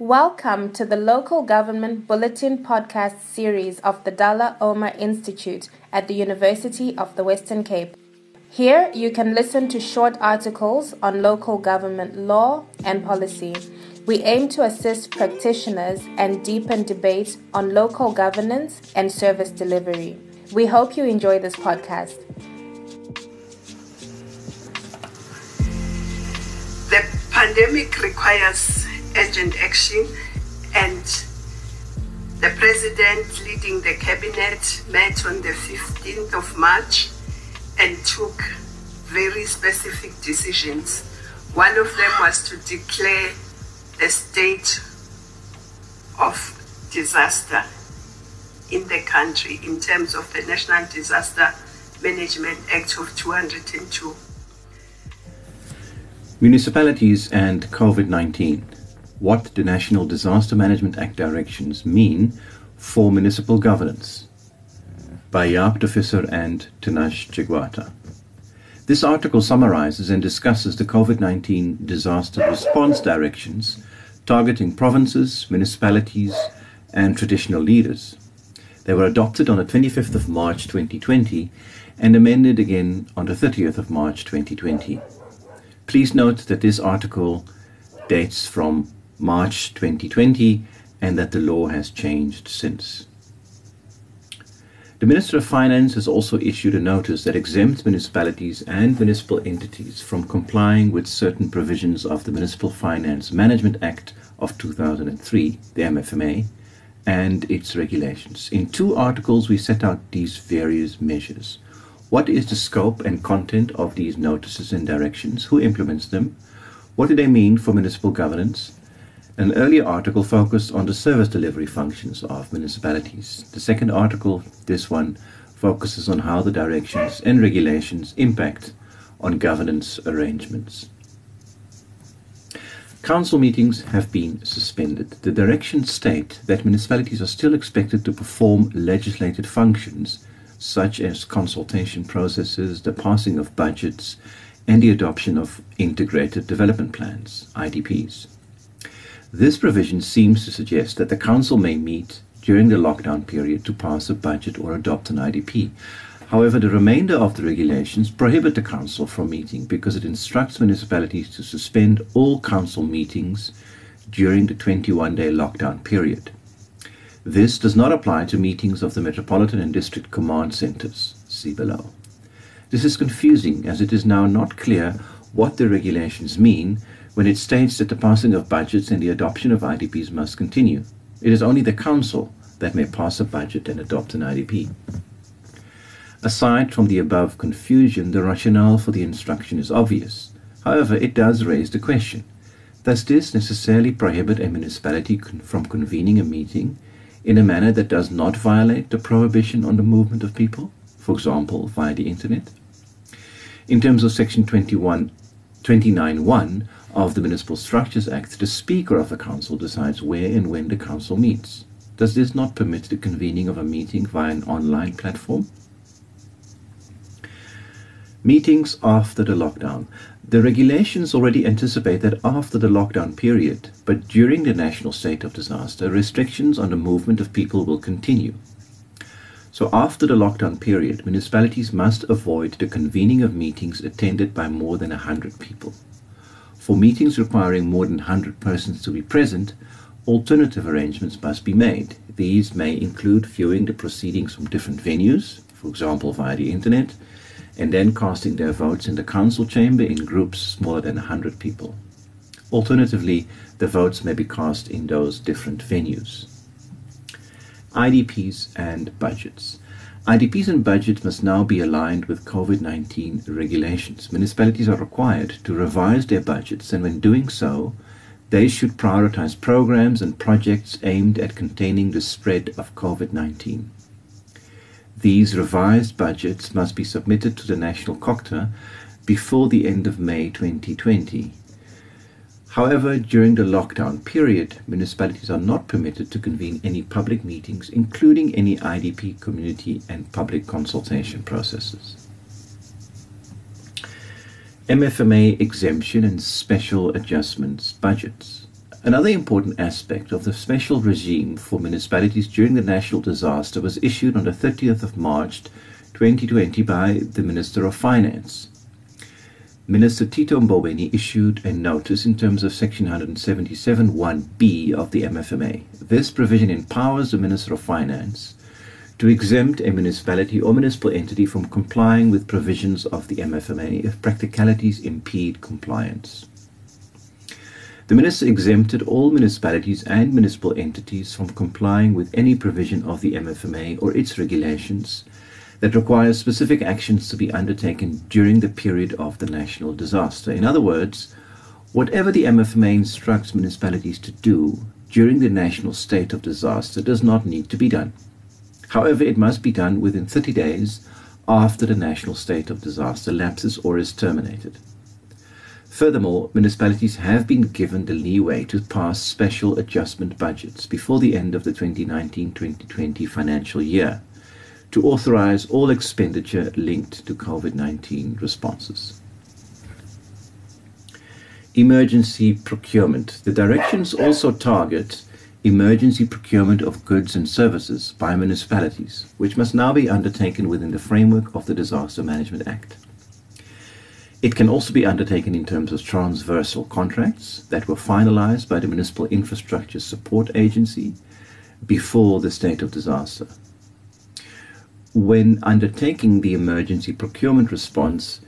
Welcome to the Local Government Bulletin podcast series of the Dullah Omar Institute at the University of the Western Cape. Here you can listen to short articles on local government law and policy. We aim to assist practitioners and deepen debate on local governance and service delivery. We hope you enjoy this podcast. The pandemic requires urgent action and the president leading the cabinet met on the 15th of March and took very specific decisions. One of them was to declare a state of disaster in the country in terms of the National Disaster Management Act of 202. Municipalities and COVID 19 what the National Disaster Management Act directions mean for municipal governance by Jaap de Visser and Tinashe Chigwata. This article summarizes and discusses the COVID 19 disaster response directions targeting provinces, municipalities, and traditional leaders. They were adopted on the 25th of March 2020 and amended again on the 30th of March 2020. Please note that this article dates from March 2020 and that the law has changed since. The Minister of Finance has also issued a notice that exempts municipalities and municipal entities from complying with certain provisions of the Municipal Finance Management Act of 2003, the MFMA, and its regulations. In two articles, we set out these various measures. What is the scope and content of these notices and directions? Who implements them? What do they mean for municipal governance? An earlier article focused on the service delivery functions of municipalities. The second article, this one, focuses on how the directions and regulations impact on governance arrangements. Council meetings have been suspended. The directions state that municipalities are still expected to perform legislated functions such as consultation processes, the passing of budgets, and the adoption of integrated development plans, IDPs. This provision seems to suggest that the Council may meet during the lockdown period to pass a budget or adopt an IDP. However, the remainder of the regulations prohibit the Council from meeting because it instructs municipalities to suspend all Council meetings during the 21 day lockdown period. This does not apply to meetings of the Metropolitan and District Command Centres, see below. This is confusing as it is now not clear what the regulations mean when it states that the passing of budgets and the adoption of IDPs must continue. It is only the Council that may pass a budget and adopt an IDP. Aside from the above confusion, the rationale for the instruction is obvious. However, it does raise the question Does this necessarily prohibit a municipality con- from convening a meeting in a manner that does not violate the prohibition on the movement of people, for example, via the internet? In terms of Section 21, 29.1 of the Municipal Structures Act, the Speaker of the Council decides where and when the Council meets. Does this not permit the convening of a meeting via an online platform? Meetings after the lockdown. The regulations already anticipate that after the lockdown period, but during the national state of disaster, restrictions on the movement of people will continue. So, after the lockdown period, municipalities must avoid the convening of meetings attended by more than 100 people. For meetings requiring more than 100 persons to be present, alternative arrangements must be made. These may include viewing the proceedings from different venues, for example via the internet, and then casting their votes in the council chamber in groups smaller than 100 people. Alternatively, the votes may be cast in those different venues. IDPs and budgets. IDPs and budgets must now be aligned with COVID 19 regulations. Municipalities are required to revise their budgets, and when doing so, they should prioritize programs and projects aimed at containing the spread of COVID 19. These revised budgets must be submitted to the National COGTA before the end of May 2020. However, during the lockdown period, municipalities are not permitted to convene any public meetings, including any IDP community and public consultation processes. MFMA exemption and special adjustments budgets. Another important aspect of the special regime for municipalities during the national disaster was issued on the 30th of March 2020 by the Minister of Finance. Minister Tito Mboweni issued a notice in terms of Section 177.1b of the MFMA. This provision empowers the Minister of Finance to exempt a municipality or municipal entity from complying with provisions of the MFMA if practicalities impede compliance. The Minister exempted all municipalities and municipal entities from complying with any provision of the MFMA or its regulations that requires specific actions to be undertaken during the period of the national disaster. In other words, whatever the MFMA instructs municipalities to do during the national state of disaster does not need to be done. However, it must be done within 30 days after the national state of disaster lapses or is terminated. Furthermore, municipalities have been given the leeway to pass special adjustment budgets before the end of the 2019 2020 financial year to authorize all expenditure linked to COVID 19 responses. Emergency procurement. The directions also target emergency procurement of goods and services by municipalities, which must now be undertaken within the framework of the Disaster Management Act. It can also be undertaken in terms of transversal contracts that were finalized by the Municipal Infrastructure Support Agency before the state of disaster when undertaking the emergency procurement response,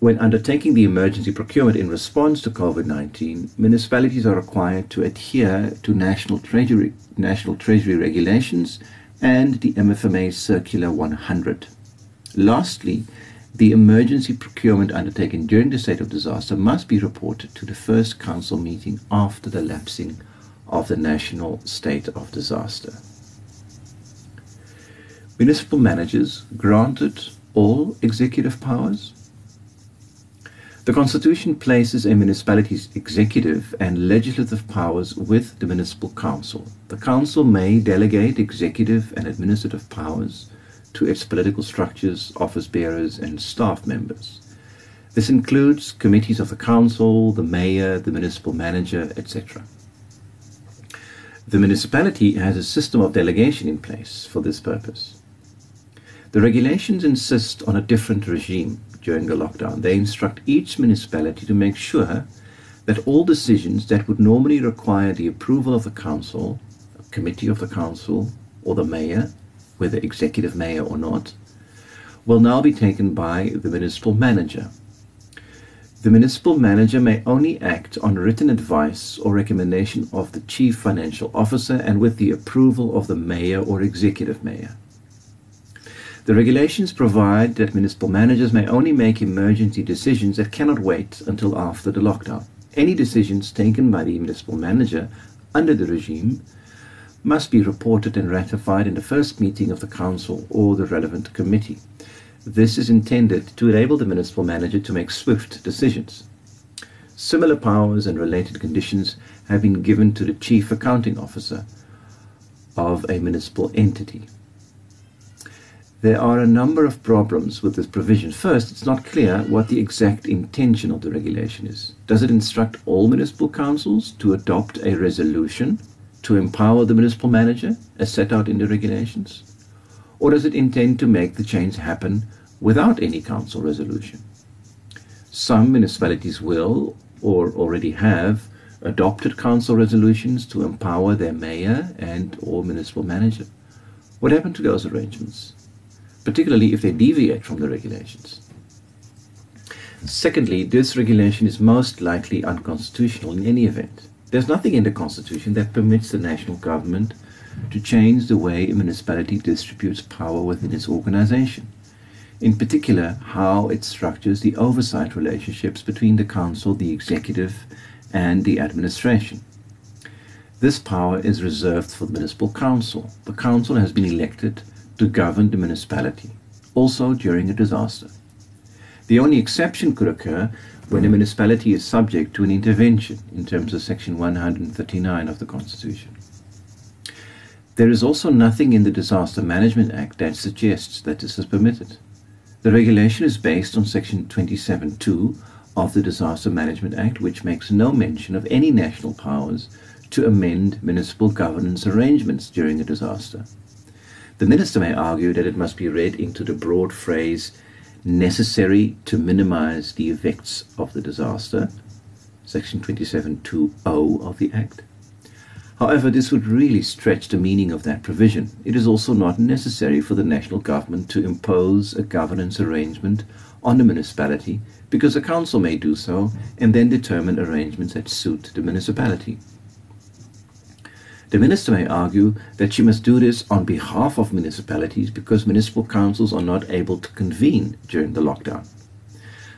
when undertaking the emergency procurement in response to COVID 19, municipalities are required to adhere to national treasury, national treasury regulations and the MFMA Circular 100. Lastly, the emergency procurement undertaken during the state of disaster must be reported to the first council meeting after the lapsing of the national state of disaster municipal managers granted all executive powers? The Constitution places a municipality's executive and legislative powers with the municipal council. The council may delegate executive and administrative powers to its political structures, office bearers, and staff members. This includes committees of the council, the mayor, the municipal manager, etc. The municipality has a system of delegation in place for this purpose. The regulations insist on a different regime during the lockdown. They instruct each municipality to make sure that all decisions that would normally require the approval of the council, a committee of the council, or the mayor, whether executive mayor or not, will now be taken by the municipal manager. The municipal manager may only act on written advice or recommendation of the chief financial officer and with the approval of the mayor or executive mayor. The regulations provide that municipal managers may only make emergency decisions that cannot wait until after the lockdown. Any decisions taken by the municipal manager under the regime must be reported and ratified in the first meeting of the council or the relevant committee. This is intended to enable the municipal manager to make swift decisions. Similar powers and related conditions have been given to the chief accounting officer of a municipal entity. There are a number of problems with this provision. First, it's not clear what the exact intention of the regulation is. Does it instruct all municipal councils to adopt a resolution to empower the municipal manager as set out in the regulations? Or does it intend to make the change happen without any council resolution? Some municipalities will or already have adopted council resolutions to empower their mayor and or municipal manager. What happened to those arrangements? Particularly if they deviate from the regulations. Secondly, this regulation is most likely unconstitutional in any event. There's nothing in the Constitution that permits the national government to change the way a municipality distributes power within its organization. In particular, how it structures the oversight relationships between the council, the executive, and the administration. This power is reserved for the municipal council. The council has been elected to govern the municipality, also during a disaster. The only exception could occur when a municipality is subject to an intervention in terms of Section 139 of the Constitution. There is also nothing in the Disaster Management Act that suggests that this is permitted. The regulation is based on Section 27.2 of the Disaster Management Act, which makes no mention of any national powers to amend municipal governance arrangements during a disaster. The minister may argue that it must be read into the broad phrase necessary to minimize the effects of the disaster, section 27.2o of the Act. However, this would really stretch the meaning of that provision. It is also not necessary for the national government to impose a governance arrangement on the municipality because the council may do so and then determine arrangements that suit the municipality. The minister may argue that she must do this on behalf of municipalities because municipal councils are not able to convene during the lockdown.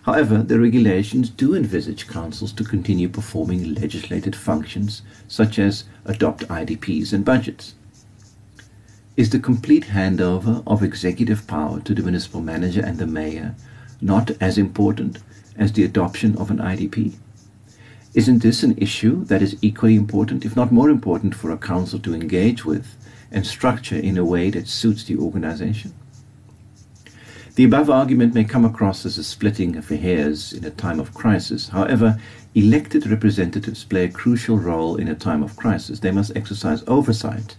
However, the regulations do envisage councils to continue performing legislated functions such as adopt IDPs and budgets. Is the complete handover of executive power to the municipal manager and the mayor not as important as the adoption of an IDP? Isn't this an issue that is equally important, if not more important, for a council to engage with and structure in a way that suits the organization? The above argument may come across as a splitting of hairs in a time of crisis. However, elected representatives play a crucial role in a time of crisis. They must exercise oversight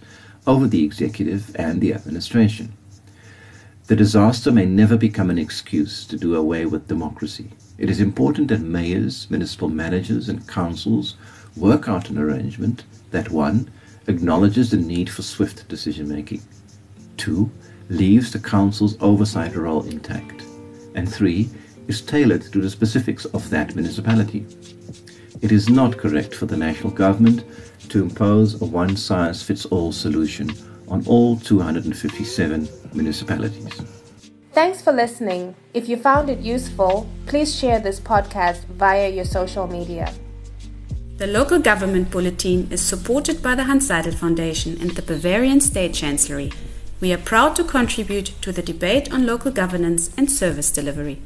over the executive and the administration. The disaster may never become an excuse to do away with democracy. It is important that mayors, municipal managers, and councils work out an arrangement that one acknowledges the need for swift decision making, two leaves the Council's oversight role intact, and three, is tailored to the specifics of that municipality. It is not correct for the national government to impose a one size fits all solution on all 257 municipalities. Thanks for listening. If you found it useful, please share this podcast via your social media. The local government bulletin is supported by the Hanns Seidel Foundation and the Bavarian State Chancellery we are proud to contribute to the debate on local governance and service delivery.